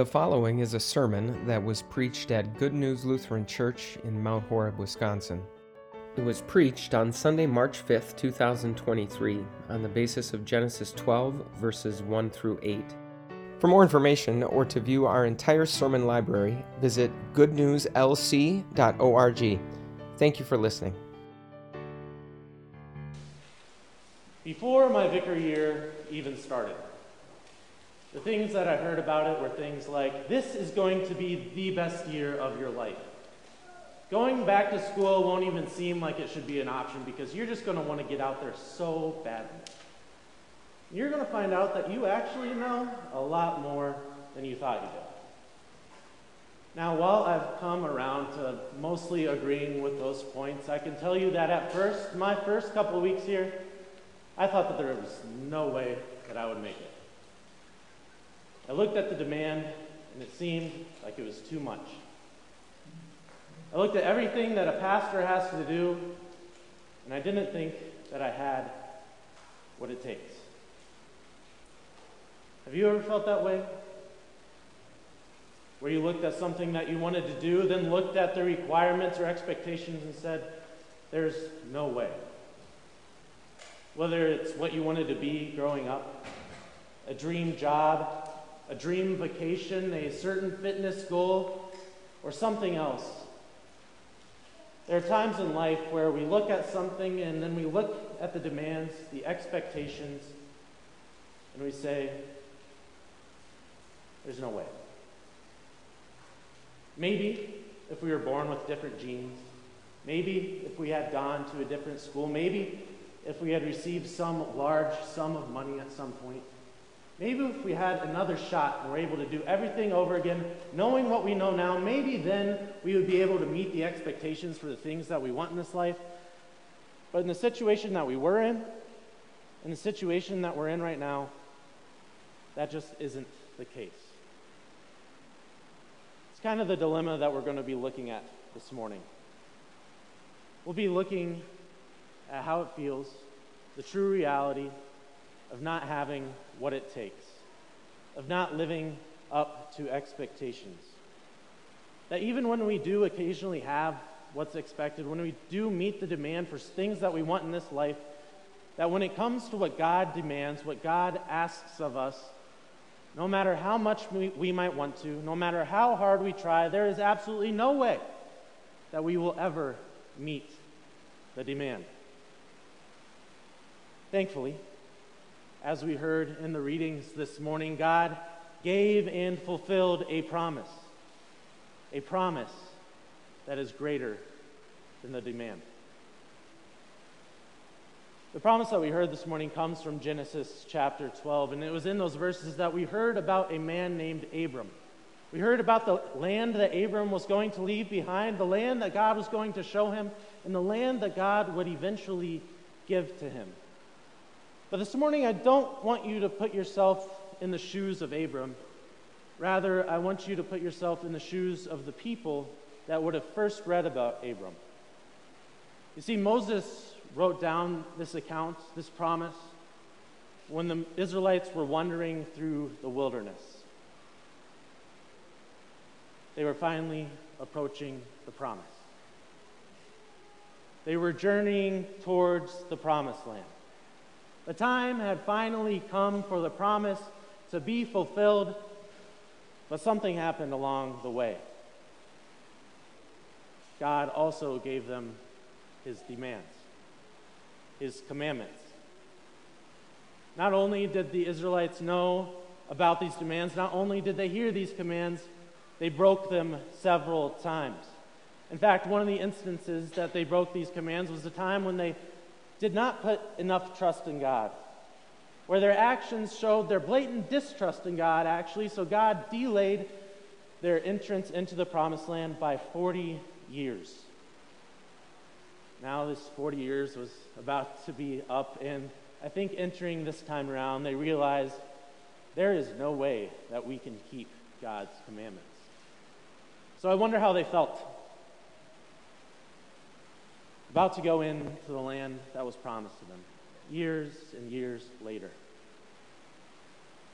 The following is a sermon that was preached at Good News Lutheran Church in Mount Horeb, Wisconsin. It was preached on Sunday, March 5th, 2023, on the basis of Genesis 12, verses 1 through 8. For more information or to view our entire sermon library, visit goodnewslc.org. Thank you for listening. Before my vicar year even started, the things that I heard about it were things like this is going to be the best year of your life. Going back to school won't even seem like it should be an option because you're just going to want to get out there so badly. You're going to find out that you actually know a lot more than you thought you did. Now, while I've come around to mostly agreeing with those points, I can tell you that at first, my first couple weeks here, I thought that there was no way that I would make it. I looked at the demand, and it seemed like it was too much. I looked at everything that a pastor has to do, and I didn't think that I had what it takes. Have you ever felt that way? Where you looked at something that you wanted to do, then looked at the requirements or expectations and said, There's no way. Whether it's what you wanted to be growing up, a dream job, a dream vacation, a certain fitness goal, or something else. There are times in life where we look at something and then we look at the demands, the expectations, and we say, there's no way. Maybe if we were born with different genes, maybe if we had gone to a different school, maybe if we had received some large sum of money at some point, Maybe if we had another shot were able to do everything over again, knowing what we know now, maybe then we would be able to meet the expectations for the things that we want in this life. But in the situation that we were in, in the situation that we're in right now, that just isn't the case. It's kind of the dilemma that we're going to be looking at this morning. We'll be looking at how it feels, the true reality of not having what it takes, of not living up to expectations. That even when we do occasionally have what's expected, when we do meet the demand for things that we want in this life, that when it comes to what God demands, what God asks of us, no matter how much we, we might want to, no matter how hard we try, there is absolutely no way that we will ever meet the demand. Thankfully, as we heard in the readings this morning, God gave and fulfilled a promise. A promise that is greater than the demand. The promise that we heard this morning comes from Genesis chapter 12, and it was in those verses that we heard about a man named Abram. We heard about the land that Abram was going to leave behind, the land that God was going to show him, and the land that God would eventually give to him. But this morning, I don't want you to put yourself in the shoes of Abram. Rather, I want you to put yourself in the shoes of the people that would have first read about Abram. You see, Moses wrote down this account, this promise, when the Israelites were wandering through the wilderness. They were finally approaching the promise. They were journeying towards the promised land. The time had finally come for the promise to be fulfilled, but something happened along the way. God also gave them his demands, his commandments. Not only did the Israelites know about these demands, not only did they hear these commands, they broke them several times. In fact, one of the instances that they broke these commands was the time when they did not put enough trust in God, where their actions showed their blatant distrust in God, actually, so God delayed their entrance into the promised land by 40 years. Now, this 40 years was about to be up, and I think entering this time around, they realized there is no way that we can keep God's commandments. So I wonder how they felt about to go into the land that was promised to them years and years later.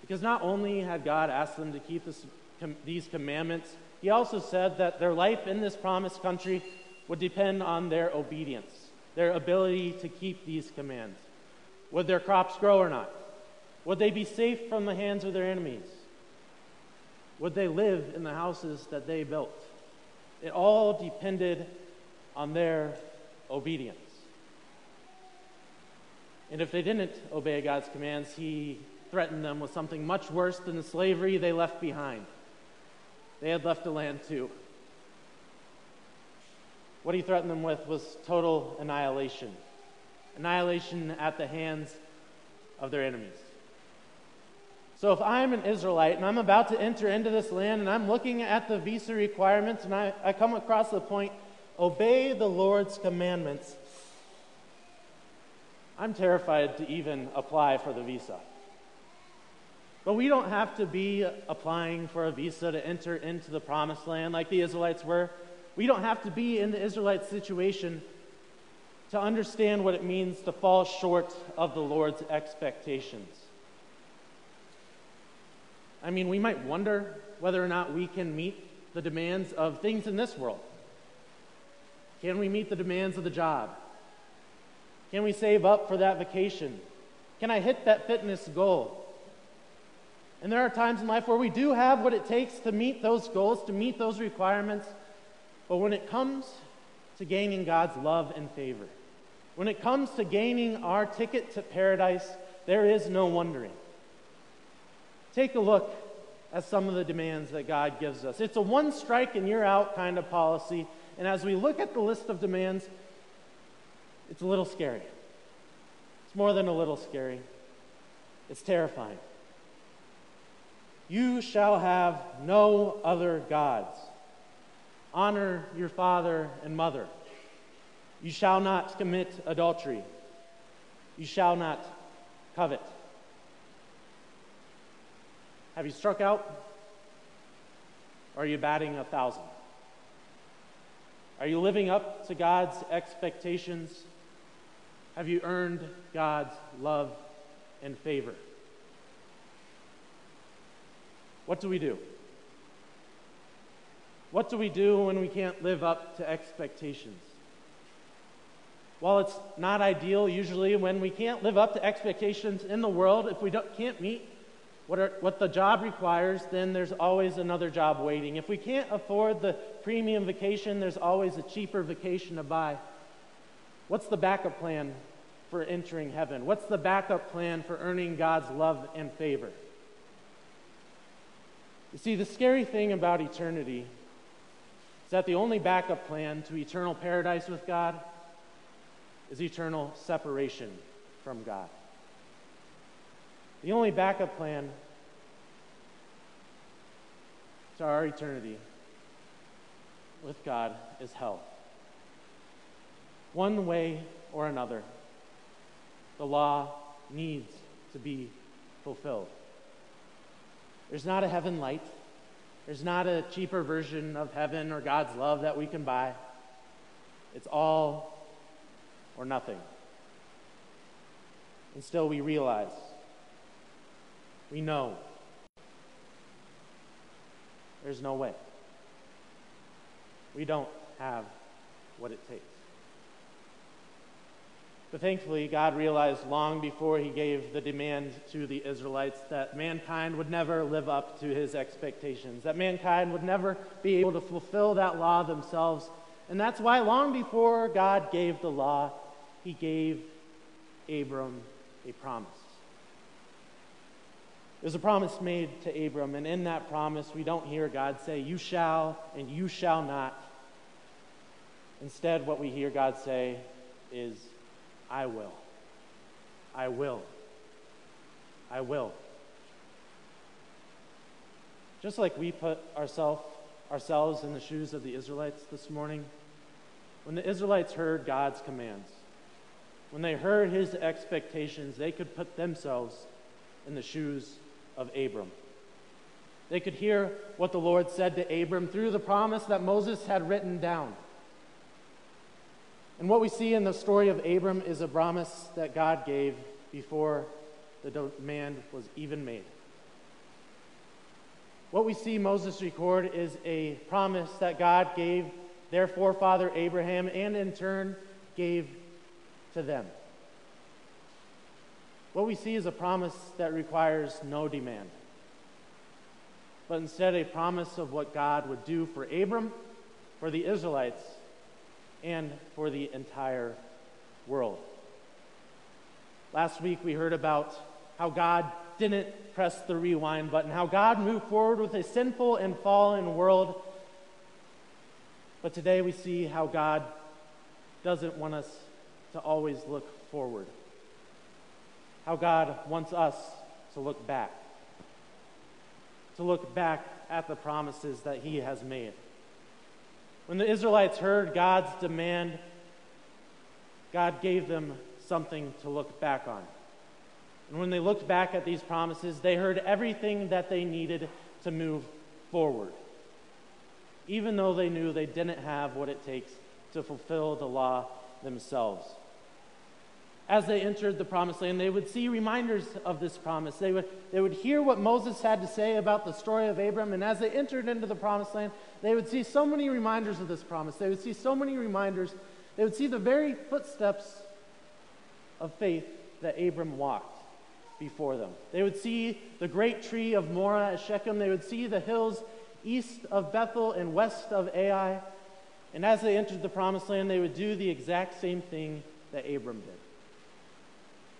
Because not only had God asked them to keep this, com- these commandments, he also said that their life in this promised country would depend on their obedience, their ability to keep these commands. Would their crops grow or not? Would they be safe from the hands of their enemies? Would they live in the houses that they built? It all depended on their obedience. And if they didn't obey God's commands, He threatened them with something much worse than the slavery they left behind. They had left the land too. What He threatened them with was total annihilation annihilation at the hands of their enemies. So if I'm an Israelite and I'm about to enter into this land and I'm looking at the visa requirements and I, I come across the point, obey the Lord's commandments, I'm terrified to even apply for the visa. But we don't have to be applying for a visa to enter into the promised land like the Israelites were. We don't have to be in the Israelite situation to understand what it means to fall short of the Lord's expectations. I mean, we might wonder whether or not we can meet the demands of things in this world. Can we meet the demands of the job? Can we save up for that vacation? Can I hit that fitness goal? And there are times in life where we do have what it takes to meet those goals, to meet those requirements. But when it comes to gaining God's love and favor, when it comes to gaining our ticket to paradise, there is no wondering. Take a look at some of the demands that God gives us. It's a one strike and you're out kind of policy. And as we look at the list of demands, it's a little scary. It's more than a little scary, it's terrifying. You shall have no other gods. Honor your father and mother. You shall not commit adultery. You shall not covet. Have you struck out? Or are you batting a thousand? Are you living up to God's expectations? Have you earned God's love and favor? What do we do? What do we do when we can't live up to expectations? While it's not ideal, usually when we can't live up to expectations in the world, if we can't meet what, are, what the job requires, then there's always another job waiting. If we can't afford the premium vacation, there's always a cheaper vacation to buy. What's the backup plan for entering heaven? What's the backup plan for earning God's love and favor? You see, the scary thing about eternity is that the only backup plan to eternal paradise with God is eternal separation from God. The only backup plan to our eternity with God is hell. One way or another, the law needs to be fulfilled. There's not a heaven light. There's not a cheaper version of heaven or God's love that we can buy. It's all or nothing. And still, we realize, we know, there's no way. We don't have what it takes. But thankfully, God realized long before He gave the demand to the Israelites that mankind would never live up to His expectations, that mankind would never be able to fulfill that law themselves. And that's why, long before God gave the law, He gave Abram a promise. There's a promise made to Abram, and in that promise, we don't hear God say, You shall and you shall not. Instead, what we hear God say is, I will. I will. I will. Just like we put ourself, ourselves in the shoes of the Israelites this morning, when the Israelites heard God's commands, when they heard his expectations, they could put themselves in the shoes of Abram. They could hear what the Lord said to Abram through the promise that Moses had written down. And what we see in the story of Abram is a promise that God gave before the demand was even made. What we see Moses record is a promise that God gave their forefather Abraham and in turn gave to them. What we see is a promise that requires no demand, but instead a promise of what God would do for Abram, for the Israelites, and for the entire world. Last week we heard about how God didn't press the rewind button, how God moved forward with a sinful and fallen world. But today we see how God doesn't want us to always look forward, how God wants us to look back, to look back at the promises that He has made. When the Israelites heard God's demand, God gave them something to look back on. And when they looked back at these promises, they heard everything that they needed to move forward, even though they knew they didn't have what it takes to fulfill the law themselves. As they entered the promised land, they would see reminders of this promise. They would, they would hear what Moses had to say about the story of Abram, and as they entered into the promised land, they would see so many reminders of this promise. They would see so many reminders. They would see the very footsteps of faith that Abram walked before them. They would see the great tree of Moreh at Shechem. They would see the hills east of Bethel and west of Ai. And as they entered the promised land, they would do the exact same thing that Abram did.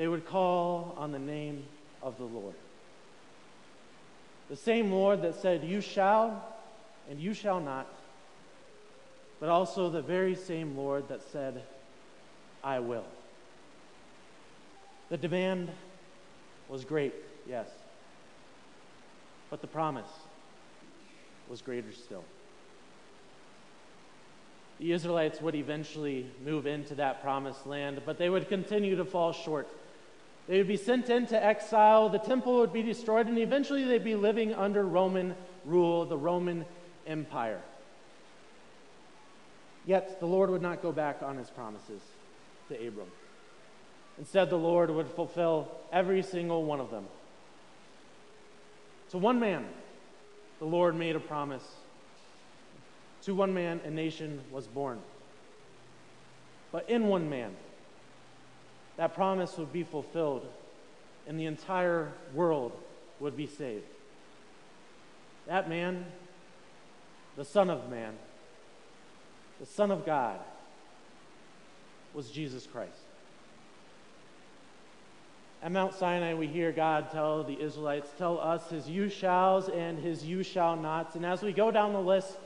They would call on the name of the Lord. The same Lord that said, You shall and you shall not, but also the very same Lord that said, I will. The demand was great, yes. But the promise was greater still. The Israelites would eventually move into that promised land, but they would continue to fall short. They would be sent into exile, the temple would be destroyed, and eventually they'd be living under Roman rule, the Roman Empire. Yet the Lord would not go back on his promises to Abram. Instead, the Lord would fulfill every single one of them. To one man, the Lord made a promise. To one man, a nation was born. But in one man, that promise would be fulfilled, and the entire world would be saved. That man, the Son of Man, the Son of God, was Jesus Christ. At Mount Sinai, we hear God tell the Israelites, tell us his you shalls and his you shall nots. And as we go down the list,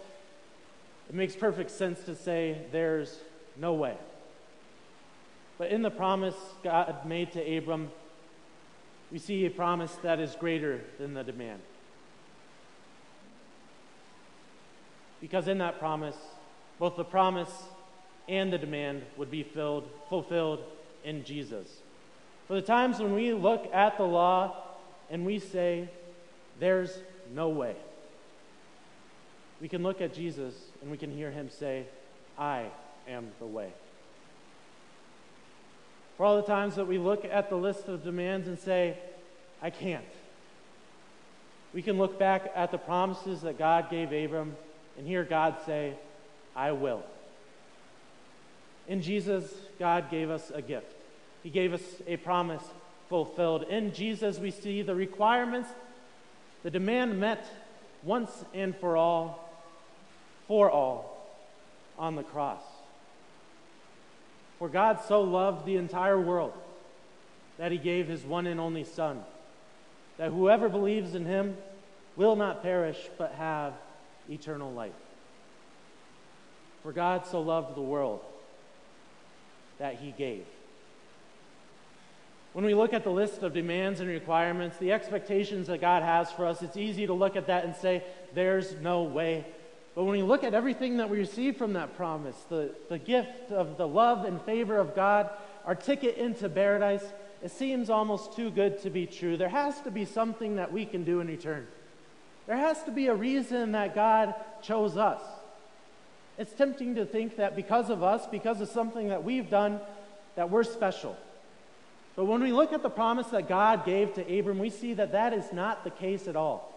it makes perfect sense to say there's no way. But in the promise God made to Abram, we see a promise that is greater than the demand. Because in that promise, both the promise and the demand would be filled, fulfilled in Jesus. For the times when we look at the law and we say, there's no way, we can look at Jesus and we can hear him say, I am the way. For all the times that we look at the list of demands and say, I can't, we can look back at the promises that God gave Abram and hear God say, I will. In Jesus, God gave us a gift. He gave us a promise fulfilled. In Jesus, we see the requirements, the demand met once and for all, for all, on the cross. For God so loved the entire world that he gave his one and only Son, that whoever believes in him will not perish but have eternal life. For God so loved the world that he gave. When we look at the list of demands and requirements, the expectations that God has for us, it's easy to look at that and say, there's no way. But when we look at everything that we receive from that promise, the, the gift of the love and favor of God, our ticket into paradise, it seems almost too good to be true. There has to be something that we can do in return. There has to be a reason that God chose us. It's tempting to think that because of us, because of something that we've done, that we're special. But when we look at the promise that God gave to Abram, we see that that is not the case at all.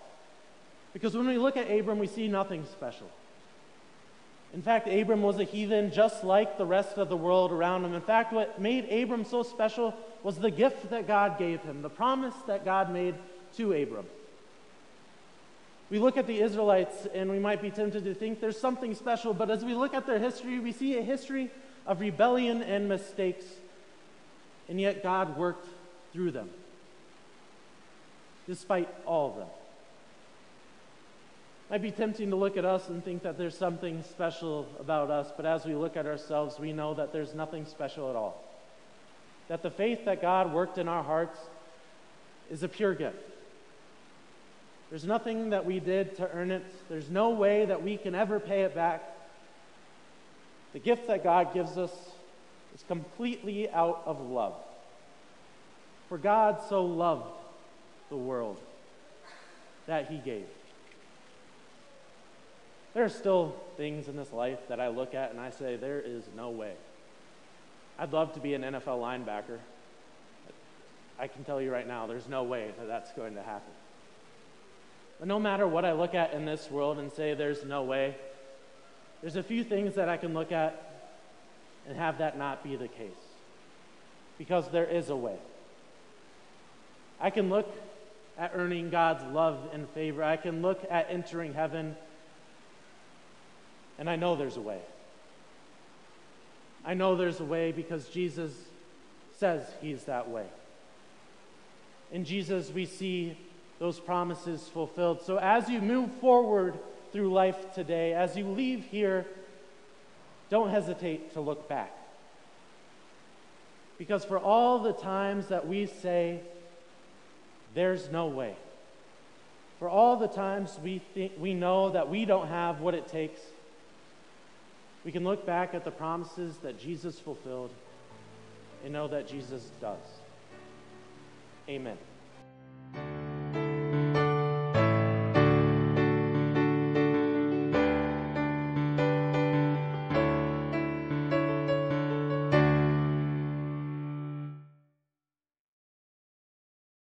Because when we look at Abram, we see nothing special. In fact, Abram was a heathen just like the rest of the world around him. In fact, what made Abram so special was the gift that God gave him, the promise that God made to Abram. We look at the Israelites and we might be tempted to think there's something special, but as we look at their history, we see a history of rebellion and mistakes, and yet God worked through them, despite all of them. Might be tempting to look at us and think that there's something special about us, but as we look at ourselves, we know that there's nothing special at all. That the faith that God worked in our hearts is a pure gift. There's nothing that we did to earn it, there's no way that we can ever pay it back. The gift that God gives us is completely out of love. For God so loved the world that he gave. There are still things in this life that I look at and I say, there is no way. I'd love to be an NFL linebacker. I can tell you right now, there's no way that that's going to happen. But no matter what I look at in this world and say there's no way, there's a few things that I can look at and have that not be the case. Because there is a way. I can look at earning God's love and favor. I can look at entering heaven, and I know there's a way. I know there's a way because Jesus says he's that way. In Jesus, we see those promises fulfilled. So as you move forward through life today, as you leave here, don't hesitate to look back. Because for all the times that we say, there's no way, for all the times we, think, we know that we don't have what it takes, we can look back at the promises that Jesus fulfilled and know that Jesus does. Amen.